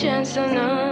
chance on us.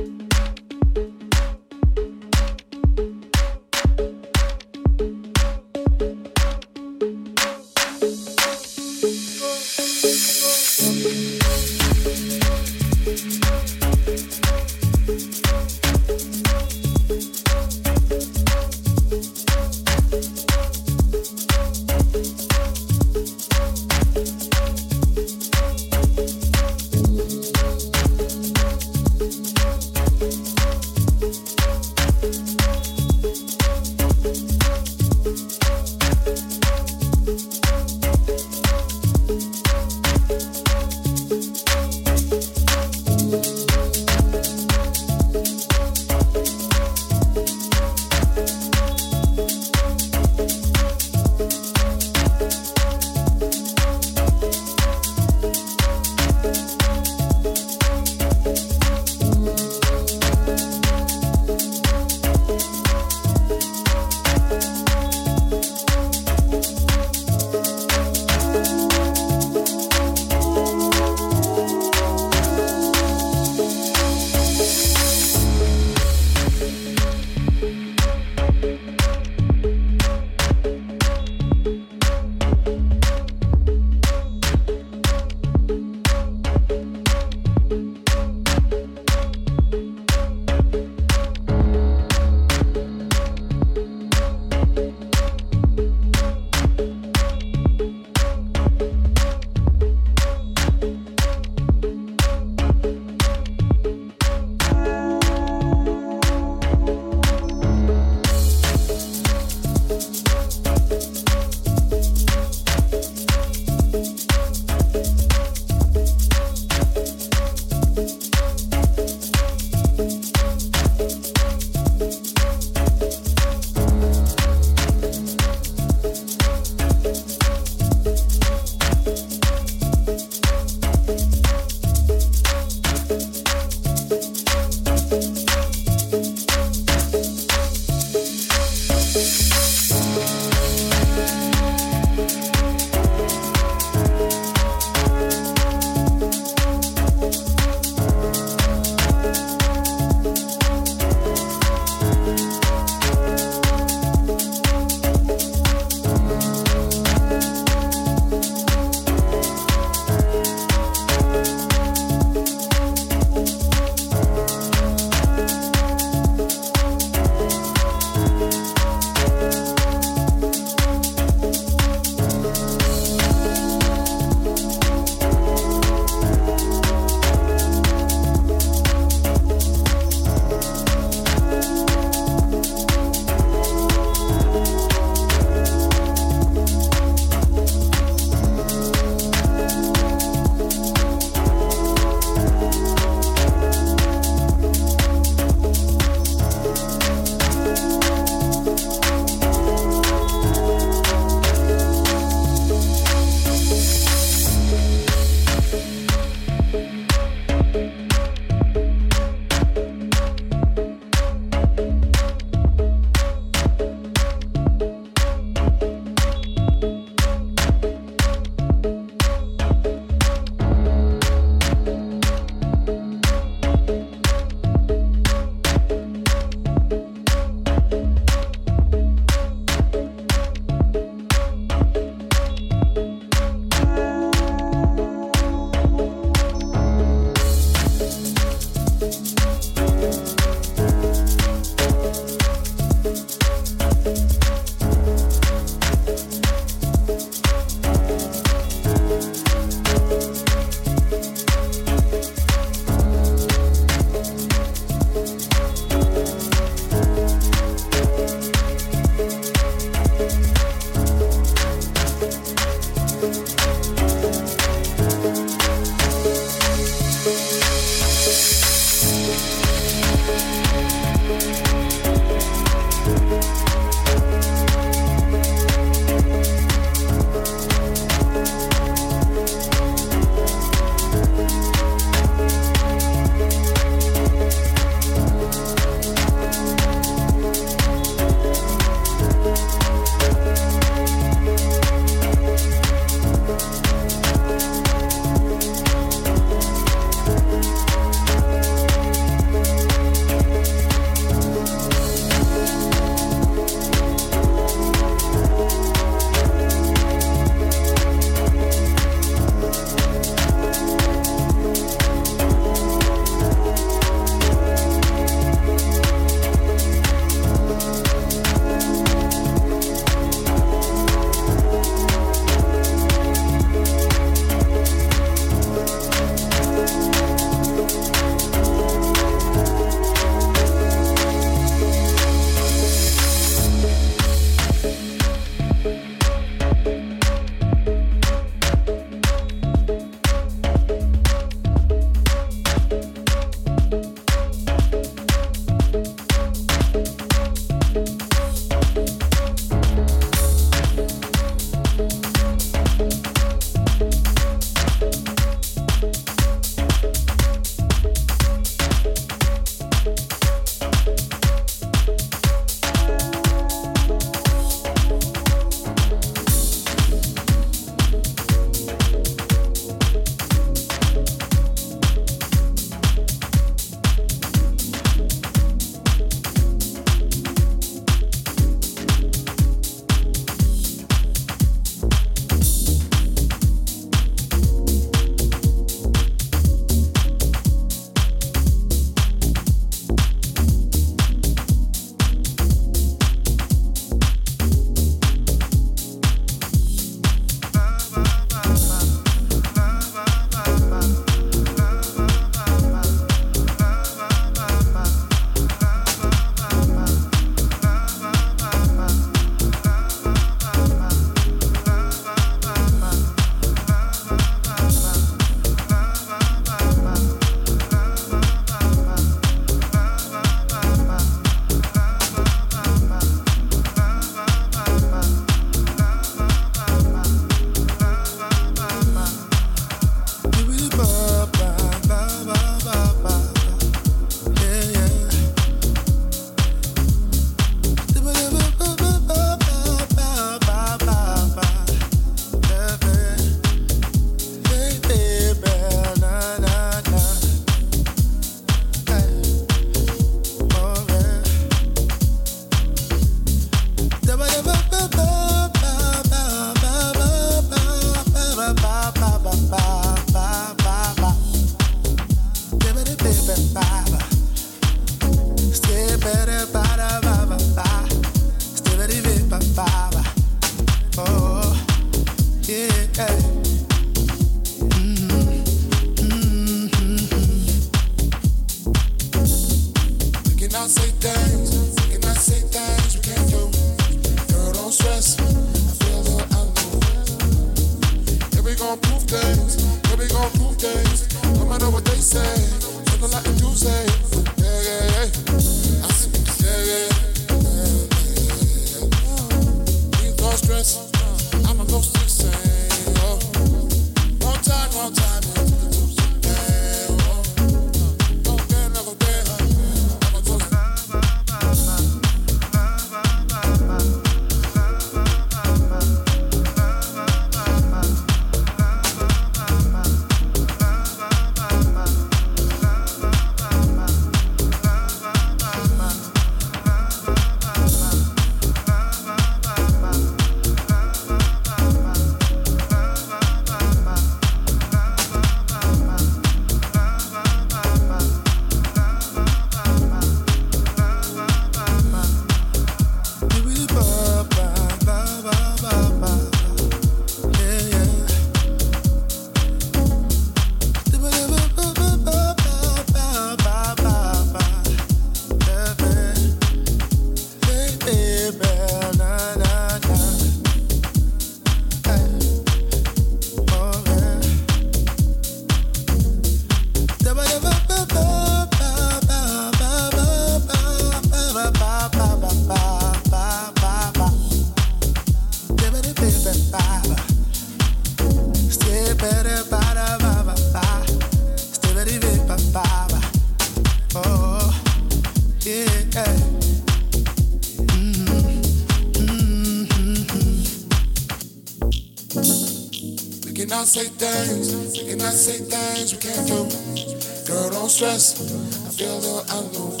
Stress. I feel the unknown.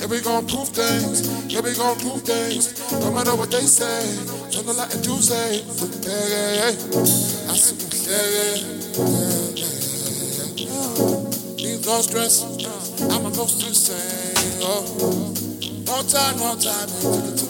Yeah, we gon' prove things. Yeah, we gon' prove things. No matter what they say. Turn Something like a Tuesday. Yeah, yeah, yeah. I see you. Yeah, yeah, yeah. Need no stress. I'm a ghost to say. Oh, no time, no time. Take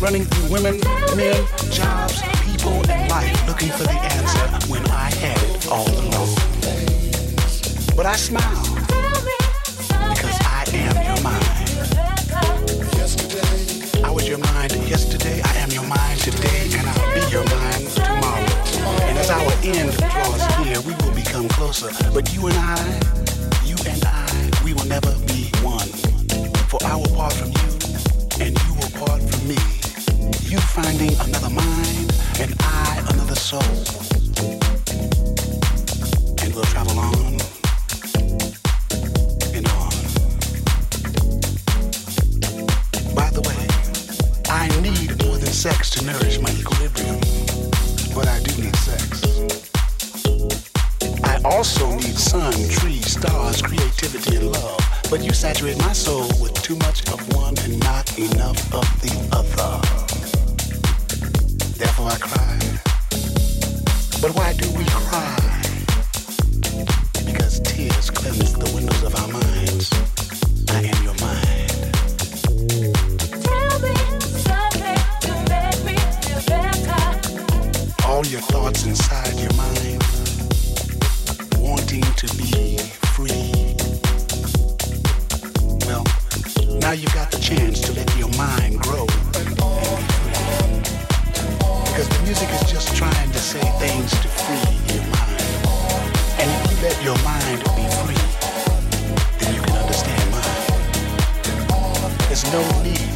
running through women. sex to nourish my equilibrium, but I do need sex. I also need sun, trees, stars, creativity, and love. But you saturate my soul with too much of one and not enough of the other. Therefore I cry. But why do we cry? Because tears cleanse the windows of our minds. your thoughts inside your mind, wanting to be free. Well, now you've got the chance to let your mind grow and be free. Because the music is just trying to say things to free your mind. And if you let your mind be free, then you can understand mine. There's no need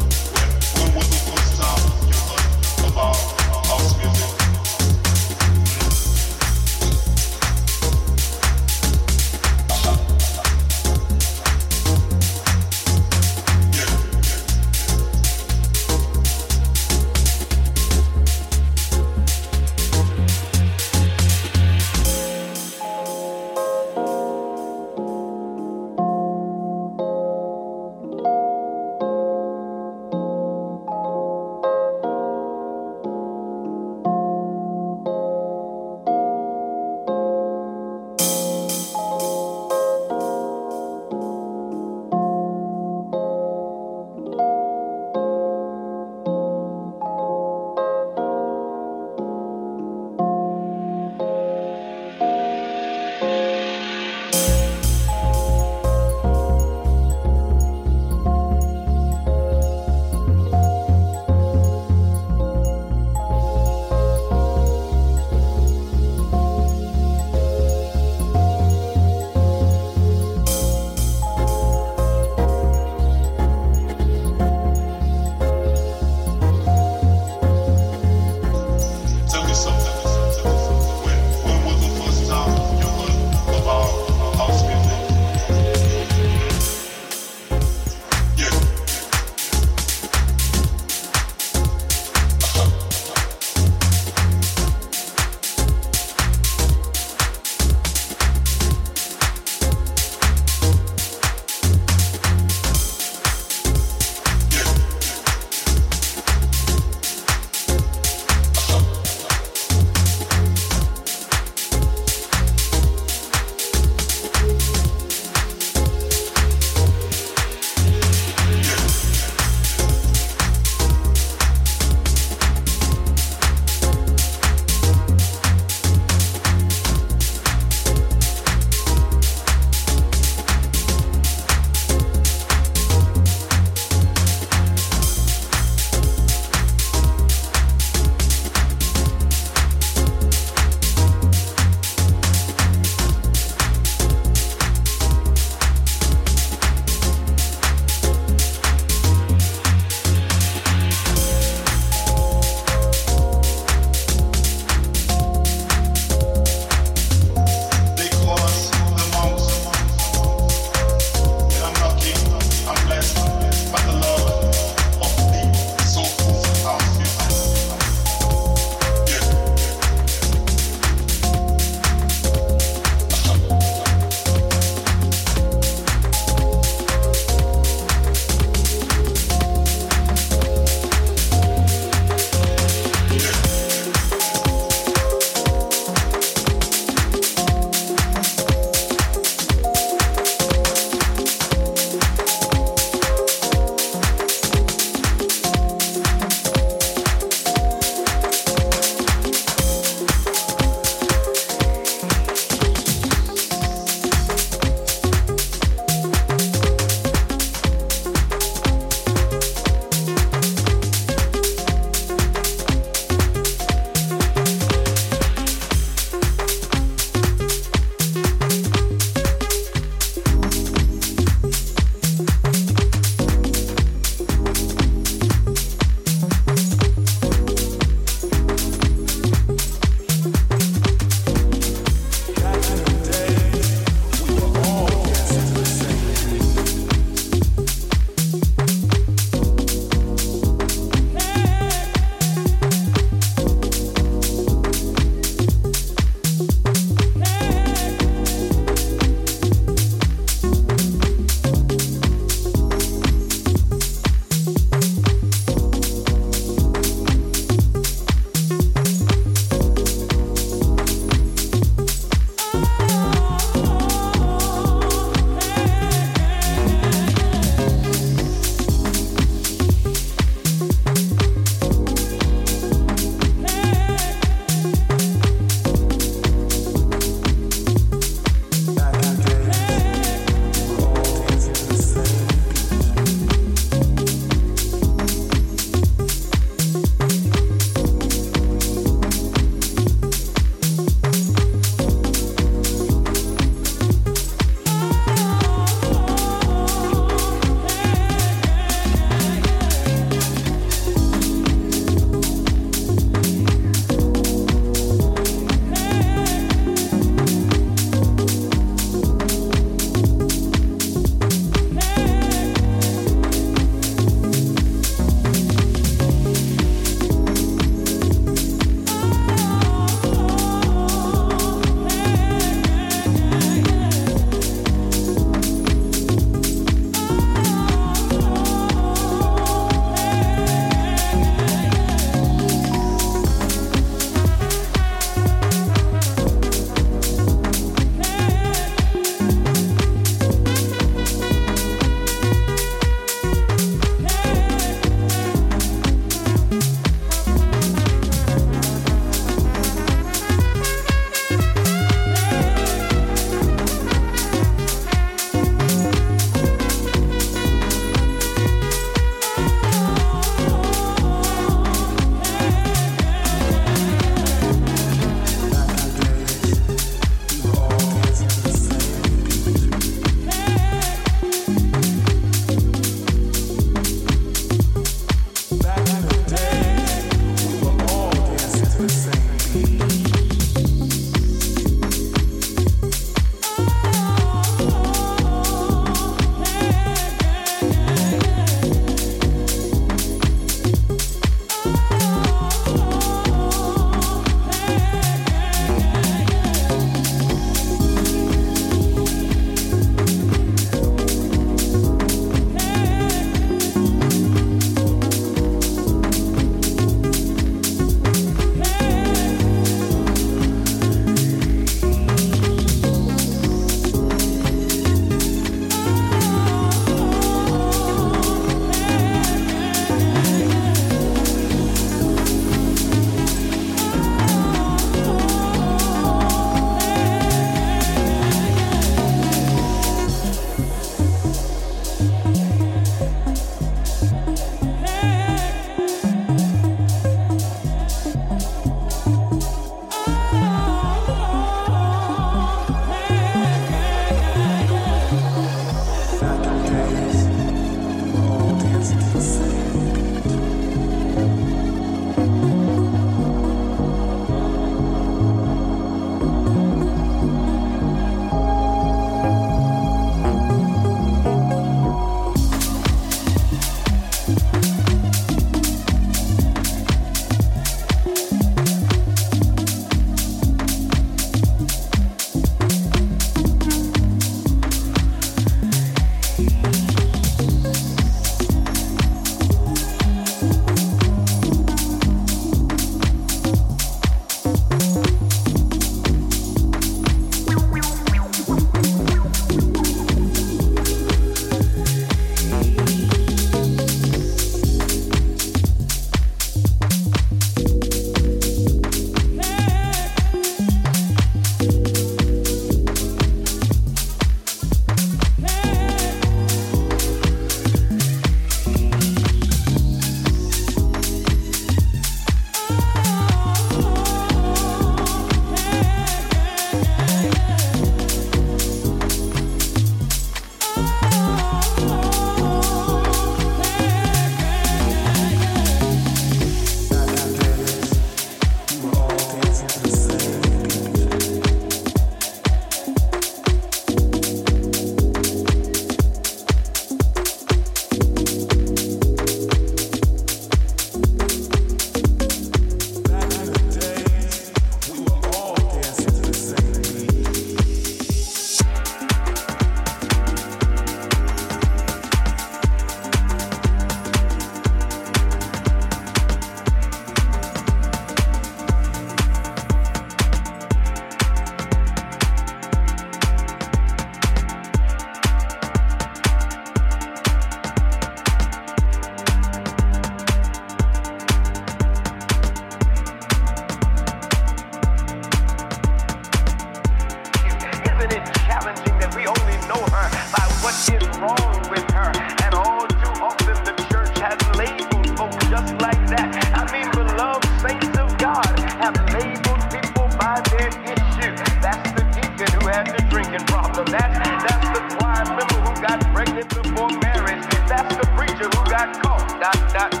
dot, dot.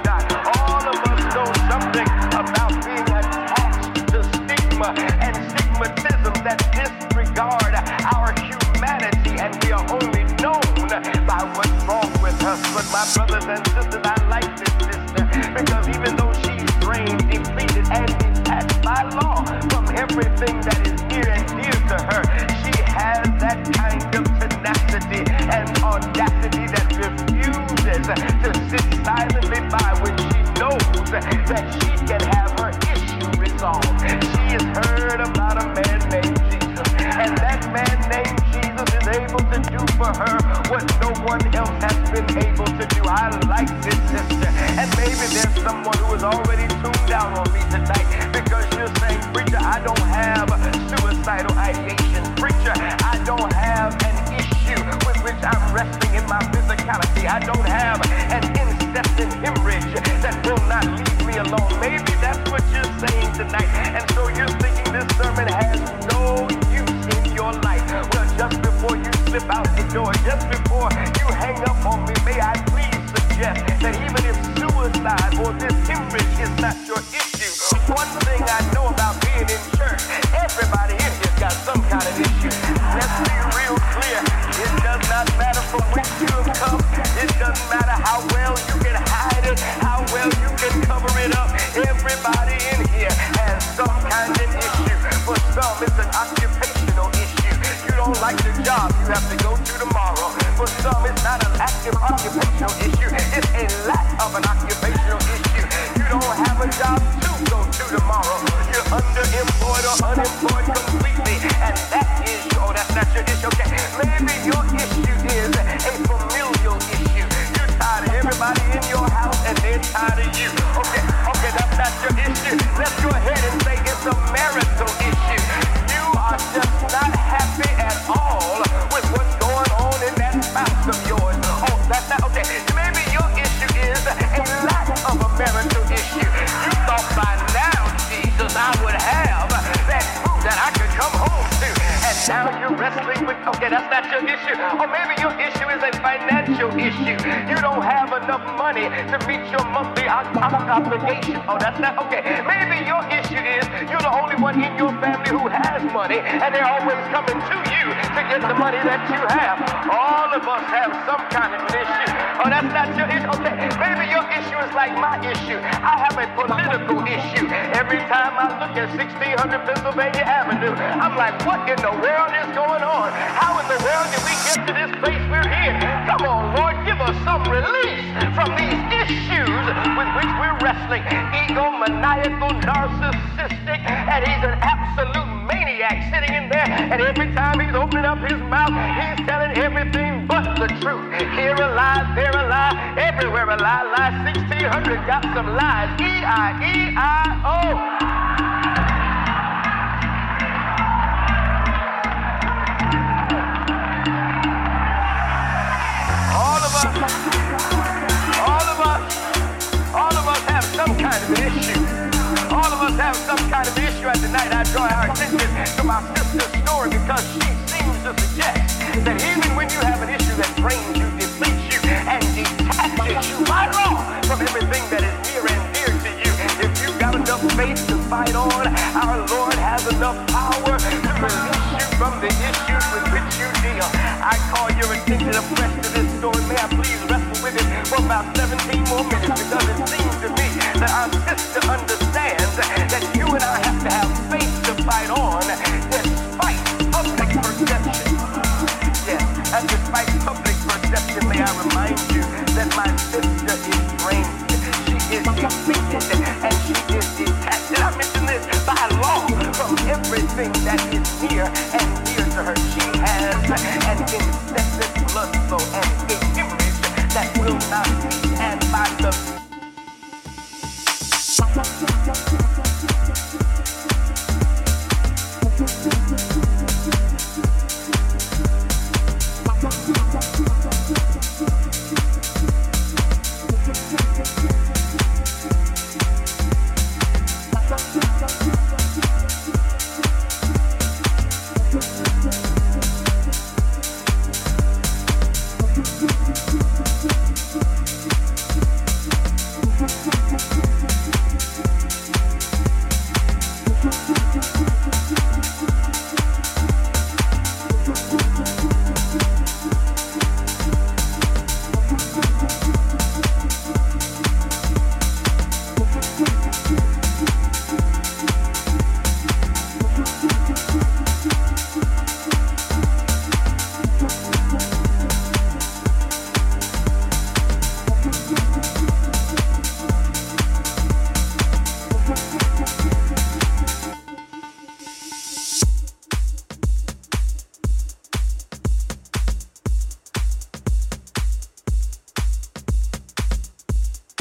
someone who is already tuned out on me tonight because you're saying, Preacher, I don't have suicidal ideation. Preacher, I don't have an issue with which I'm wrestling in my physicality. I don't have for this hemorrhage is not your issue. One thing I know about being in church, everybody in here has got some kind of issue. Let's be real clear. It does not matter from which you have come. It doesn't matter how well you can hide it, how well you can cover it up. Everybody in here has some kind of issue. For some, it's an occupational issue. You don't like the job you have to go to tomorrow. For some, it's not an active occupational issue. Okay, that's not your issue. Or maybe your issue is a financial financial issue. You don't have enough money to meet your monthly obligation. Oh, that's not okay. Maybe your issue is you're the only one in your family who has money, and they're always coming to you to get the money that you have. All of us have some kind of an issue. Oh, that's not your issue. Okay, maybe your issue is like my issue. I have a political issue. Every time I look at 1600 Pennsylvania Avenue, I'm like, what in the world is going on? How in the world did we get to this place we're in? Come on. Lord, give us some release from these issues with which we're wrestling. Egomaniacal, narcissistic, and he's an absolute maniac sitting in there. And every time he's opening up his mouth, he's telling everything but the truth. Here a lie, there a lie, everywhere a lie. Lie 1600 got some lies. E I E I O. some kind of an issue. All of us have some kind of issue. And tonight I draw our attention to my sister's story because she seems to suggest that even when you have an issue that drains you, depletes you, and detaches you right wrong from everything that is near and dear to you, if you've got enough faith to fight on, our Lord has enough power to release you from the issues with which you deal. I call your attention to